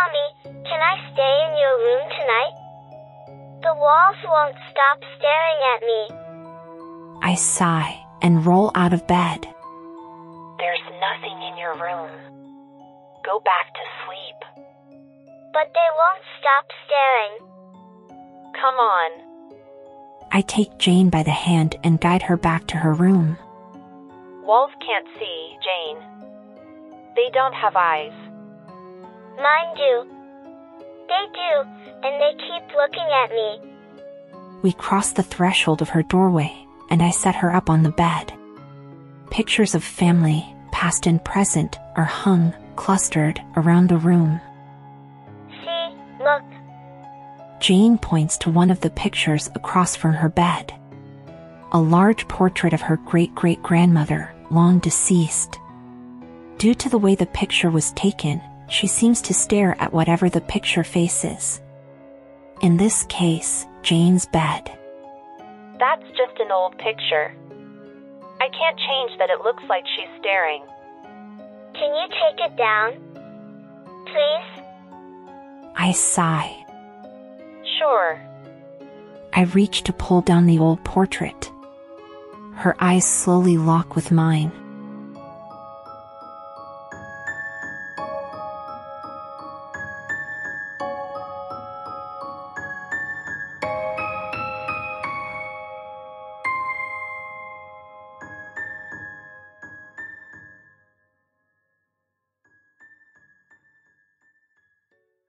Mommy, can I stay in your room tonight? The walls won't stop staring at me. I sigh and roll out of bed. There's nothing in your room. Go back to sleep. But they won't stop staring. Come on. I take Jane by the hand and guide her back to her room. Walls can't see, Jane. They don't have eyes. Mine do. They do, and they keep looking at me. We cross the threshold of her doorway, and I set her up on the bed. Pictures of family, past and present, are hung, clustered, around the room. See, look, Jane points to one of the pictures across from her bed. A large portrait of her great great grandmother, long deceased. Due to the way the picture was taken, she seems to stare at whatever the picture faces. In this case, Jane's bed. That's just an old picture. I can't change that it looks like she's staring. can you take it down? Please? I sigh. Sure. I reach to pull down the old portrait. Her eyes slowly lock with mine.